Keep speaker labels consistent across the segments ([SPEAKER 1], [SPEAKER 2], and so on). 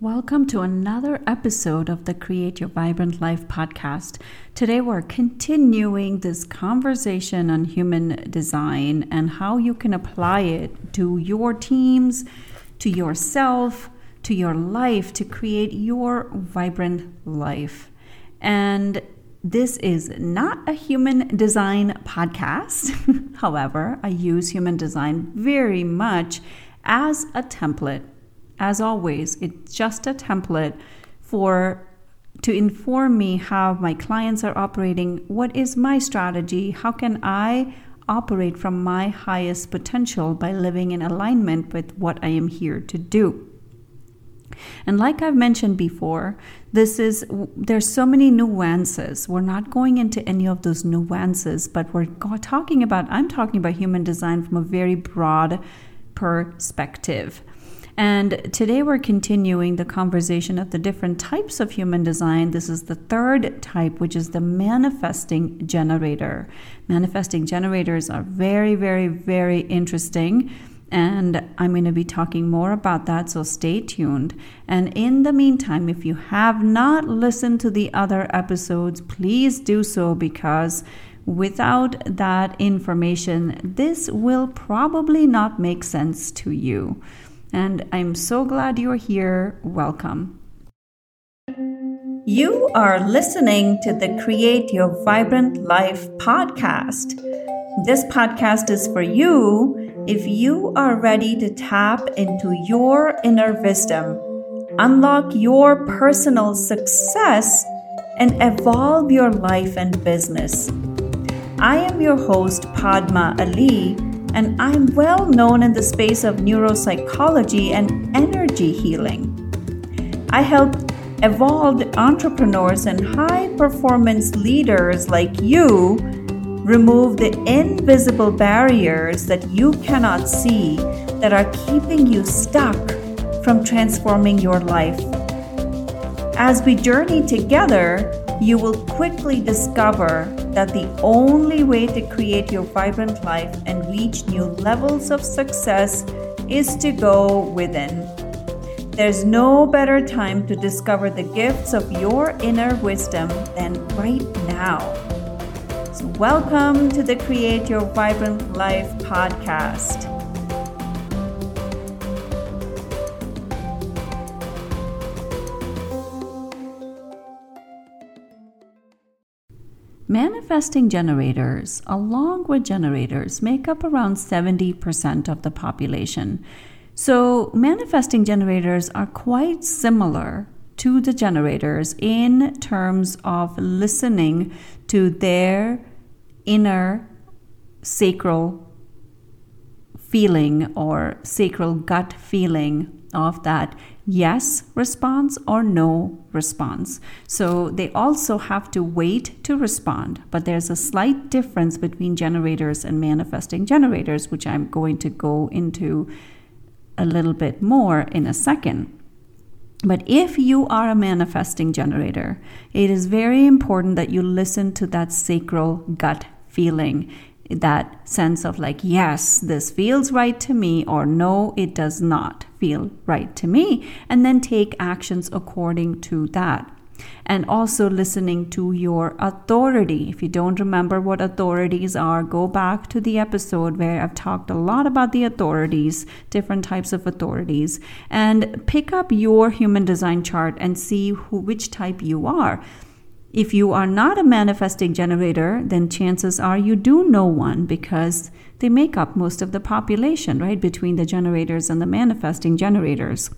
[SPEAKER 1] Welcome to another episode of the Create Your Vibrant Life podcast. Today, we're continuing this conversation on human design and how you can apply it to your teams, to yourself, to your life to create your vibrant life. And this is not a human design podcast. However, I use human design very much as a template as always, it's just a template for to inform me how my clients are operating, what is my strategy, how can I operate from my highest potential by living in alignment with what I am here to do. And like I've mentioned before, this is there's so many nuances. We're not going into any of those nuances, but we're talking about I'm talking about human design from a very broad perspective. And today we're continuing the conversation of the different types of human design. This is the third type, which is the manifesting generator. Manifesting generators are very, very, very interesting. And I'm going to be talking more about that, so stay tuned. And in the meantime, if you have not listened to the other episodes, please do so because without that information, this will probably not make sense to you and I'm so glad you're here. Welcome. You are listening to the Create Your Vibrant Life podcast. This podcast is for you if you are ready to tap into your inner wisdom, unlock your personal success, and evolve your life and business. I am your host, Padma Ali and I'm well known in the space of neuropsychology and energy healing. I help evolved entrepreneurs and high performance leaders like you remove the invisible barriers that you cannot see that are keeping you stuck from transforming your life. As we journey together, you will quickly discover that the only way to create your vibrant life and reach new levels of success is to go within. There's no better time to discover the gifts of your inner wisdom than right now. So, welcome to the Create Your Vibrant Life podcast. Manifesting generators, along with generators, make up around 70% of the population. So, manifesting generators are quite similar to the generators in terms of listening to their inner sacral feeling or sacral gut feeling of that yes response or no response. So they also have to wait to respond, but there's a slight difference between generators and manifesting generators, which I'm going to go into a little bit more in a second. But if you are a manifesting generator, it is very important that you listen to that sacral gut feeling that sense of like, yes, this feels right to me, or no, it does not feel right to me, and then take actions according to that. And also listening to your authority. If you don't remember what authorities are, go back to the episode where I've talked a lot about the authorities, different types of authorities, and pick up your human design chart and see who, which type you are. If you are not a manifesting generator, then chances are you do know one because they make up most of the population, right? Between the generators and the manifesting generators.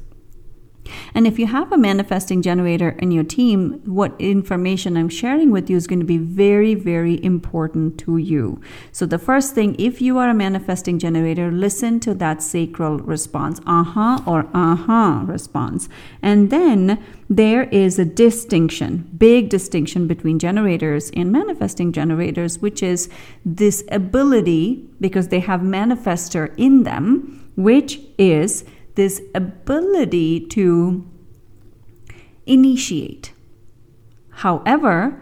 [SPEAKER 1] And if you have a manifesting generator in your team, what information I'm sharing with you is going to be very, very important to you. So, the first thing, if you are a manifesting generator, listen to that sacral response, uh huh or uh huh response. And then there is a distinction, big distinction between generators and manifesting generators, which is this ability, because they have manifestor in them, which is this ability to initiate. However,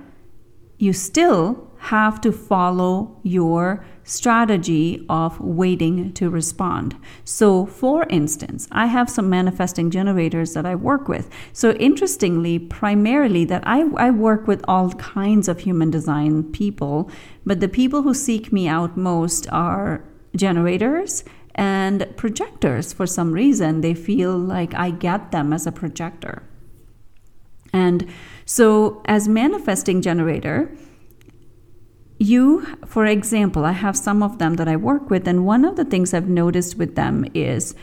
[SPEAKER 1] you still have to follow your strategy of waiting to respond. So, for instance, I have some manifesting generators that I work with. So, interestingly, primarily that I, I work with all kinds of human design people, but the people who seek me out most are generators and projectors for some reason they feel like i get them as a projector. And so as manifesting generator you for example i have some of them that i work with and one of the things i've noticed with them is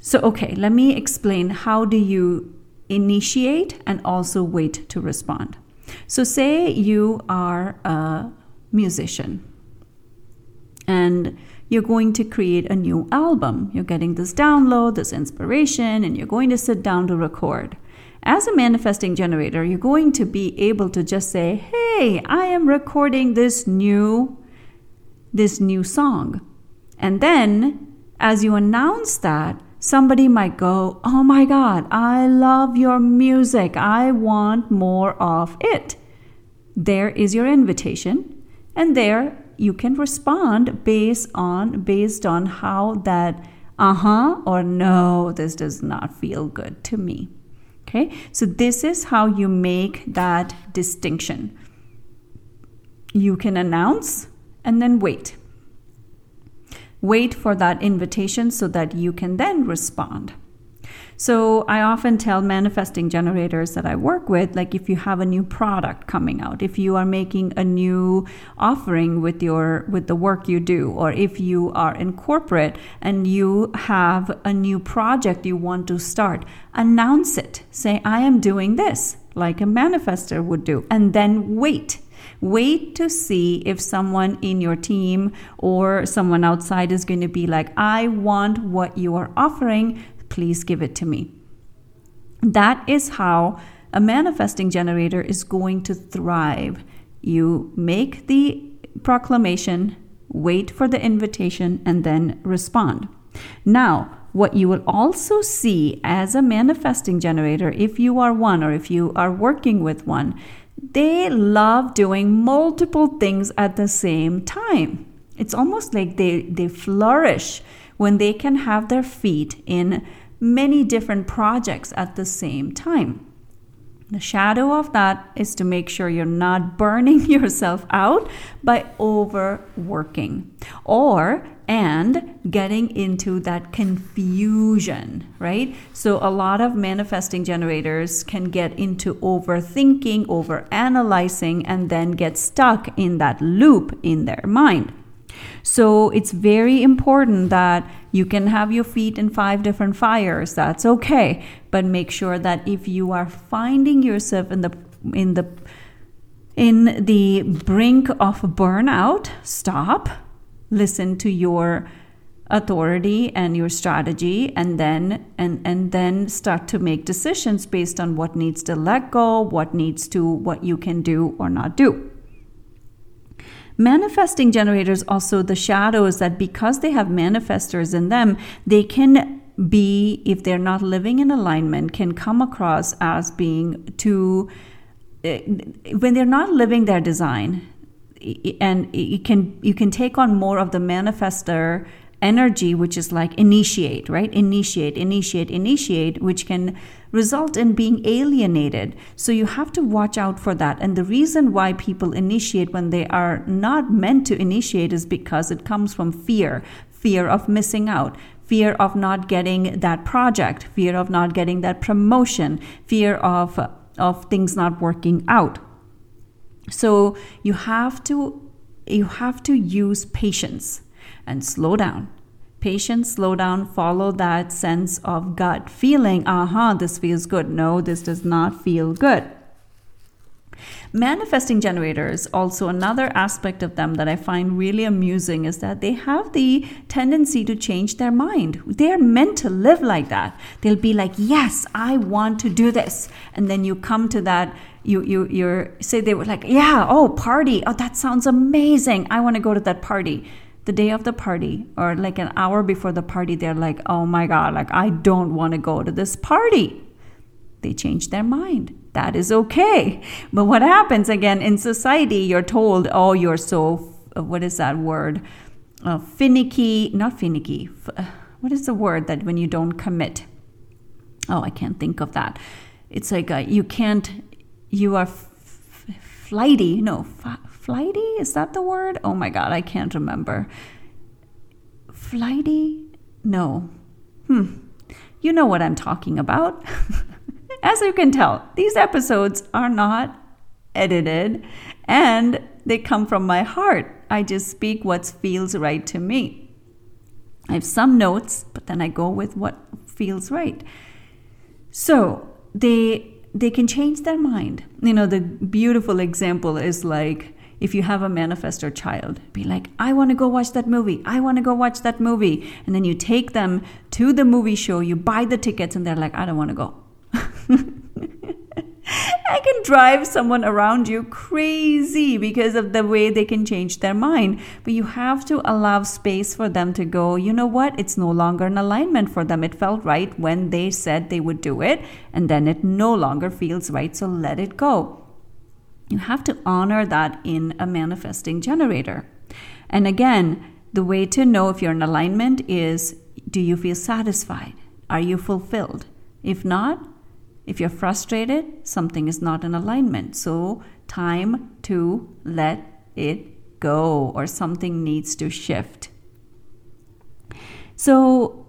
[SPEAKER 1] so okay let me explain how do you initiate and also wait to respond. So say you are a musician and you're going to create a new album. You're getting this download, this inspiration, and you're going to sit down to record. As a manifesting generator, you're going to be able to just say, "Hey, I am recording this new this new song." And then as you announce that, somebody might go, "Oh my god, I love your music. I want more of it." There is your invitation, and there you can respond based on based on how that uh-huh or no this does not feel good to me. Okay? So this is how you make that distinction. You can announce and then wait. Wait for that invitation so that you can then respond so I often tell manifesting generators that I work with like if you have a new product coming out, if you are making a new offering with your with the work you do or if you are in corporate and you have a new project you want to start, announce it. Say I am doing this like a manifester would do and then wait Wait to see if someone in your team or someone outside is going to be like, I want what you are offering please give it to me. That is how a manifesting generator is going to thrive. You make the proclamation, wait for the invitation, and then respond. Now, what you will also see as a manifesting generator, if you are one or if you are working with one, they love doing multiple things at the same time. It's almost like they, they flourish when they can have their feet in many different projects at the same time. The shadow of that is to make sure you're not burning yourself out by overworking or and getting into that confusion, right? So a lot of manifesting generators can get into overthinking, overanalyzing and then get stuck in that loop in their mind. So it's very important that you can have your feet in five different fires. That's okay. But make sure that if you are finding yourself in the in the in the brink of burnout, stop, listen to your authority and your strategy and then and and then start to make decisions based on what needs to let go, what needs to what you can do or not do. Manifesting generators also the shadows that because they have manifestors in them, they can be, if they're not living in alignment, can come across as being too, eh, when they're not living their design, and you can you can take on more of the manifester energy which is like initiate right initiate initiate initiate which can result in being alienated. So you have to watch out for that. And the reason why people initiate when they are not meant to initiate is because it comes from fear fear of missing out, fear of not getting that project, fear of not getting that promotion, fear of, of things not working out. So you have to you have to use patience and slow down Patience, slow down, follow that sense of gut feeling. Aha, uh-huh, this feels good. No, this does not feel good. Manifesting generators, also another aspect of them that I find really amusing is that they have the tendency to change their mind. They're meant to live like that. They'll be like, Yes, I want to do this. And then you come to that, you you you're say they were like, Yeah, oh, party. Oh, that sounds amazing. I want to go to that party the day of the party or like an hour before the party, they're like, oh my God, like I don't want to go to this party. They change their mind. That is okay. But what happens again in society, you're told, oh, you're so what is that word? Uh, finicky, not finicky. What is the word that when you don't commit? Oh, I can't think of that. It's like uh, you can't, you are flighty. No, f- flighty? Is that the word? Oh my God, I can't remember. Flighty? No. Hmm. You know what I'm talking about. As you can tell, these episodes are not edited and they come from my heart. I just speak what feels right to me. I have some notes, but then I go with what feels right. So they they can change their mind. You know, the beautiful example is like if you have a manifestor child, be like, I want to go watch that movie. I want to go watch that movie. And then you take them to the movie show, you buy the tickets, and they're like, I don't want to go. I can drive someone around you crazy because of the way they can change their mind. But you have to allow space for them to go, you know what? It's no longer an alignment for them. It felt right when they said they would do it, and then it no longer feels right. So let it go. You have to honor that in a manifesting generator. And again, the way to know if you're in alignment is do you feel satisfied? Are you fulfilled? If not, if you're frustrated, something is not in alignment. So, time to let it go, or something needs to shift. So,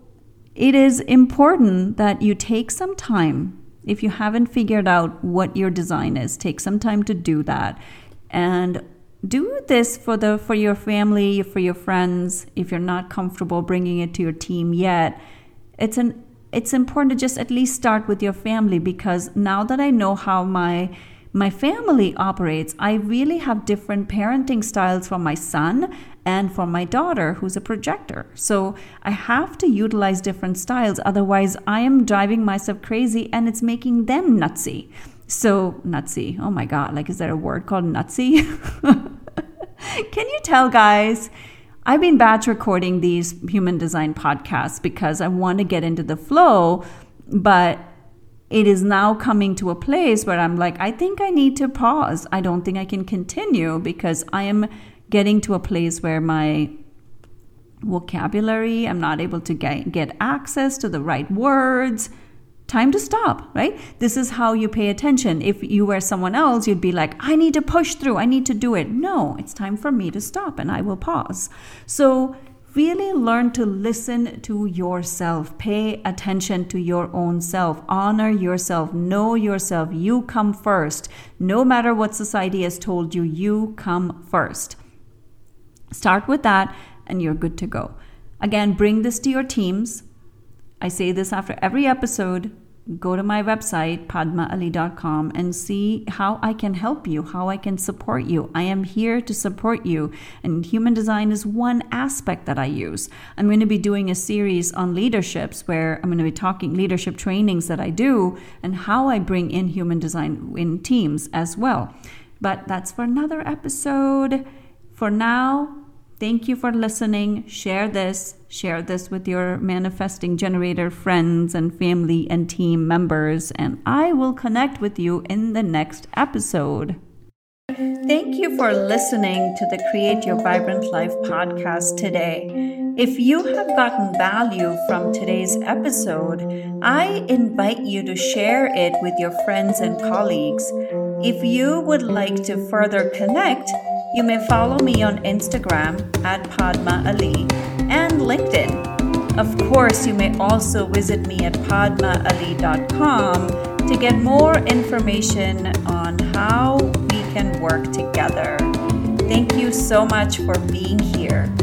[SPEAKER 1] it is important that you take some time. If you haven't figured out what your design is, take some time to do that. And do this for the for your family, for your friends. If you're not comfortable bringing it to your team yet, it's an it's important to just at least start with your family because now that I know how my my family operates, I really have different parenting styles for my son and for my daughter who's a projector. So I have to utilize different styles otherwise I am driving myself crazy and it's making them nutsy. So nutsy. Oh my god, like is there a word called nutsy? Can you tell guys? I've been batch recording these human design podcasts because I want to get into the flow, but it is now coming to a place where I'm like, I think I need to pause. I don't think I can continue because I am getting to a place where my vocabulary, I'm not able to get, get access to the right words time to stop, right? This is how you pay attention. If you were someone else, you'd be like, I need to push through, I need to do it. No, it's time for me to stop and I will pause. So, really learn to listen to yourself, pay attention to your own self, honor yourself, know yourself. You come first. No matter what society has told you, you come first. Start with that and you're good to go. Again, bring this to your teams I say this after every episode. Go to my website, padmaali.com, and see how I can help you, how I can support you. I am here to support you, and human design is one aspect that I use. I'm going to be doing a series on leaderships where I'm going to be talking leadership trainings that I do and how I bring in human design in teams as well. But that's for another episode. For now, Thank you for listening. Share this. Share this with your manifesting generator friends and family and team members, and I will connect with you in the next episode. Thank you for listening to the Create Your Vibrant Life podcast today. If you have gotten value from today's episode, I invite you to share it with your friends and colleagues. If you would like to further connect, you may follow me on Instagram at Padma Ali and LinkedIn. Of course, you may also visit me at padmaali.com to get more information on how we can work together. Thank you so much for being here.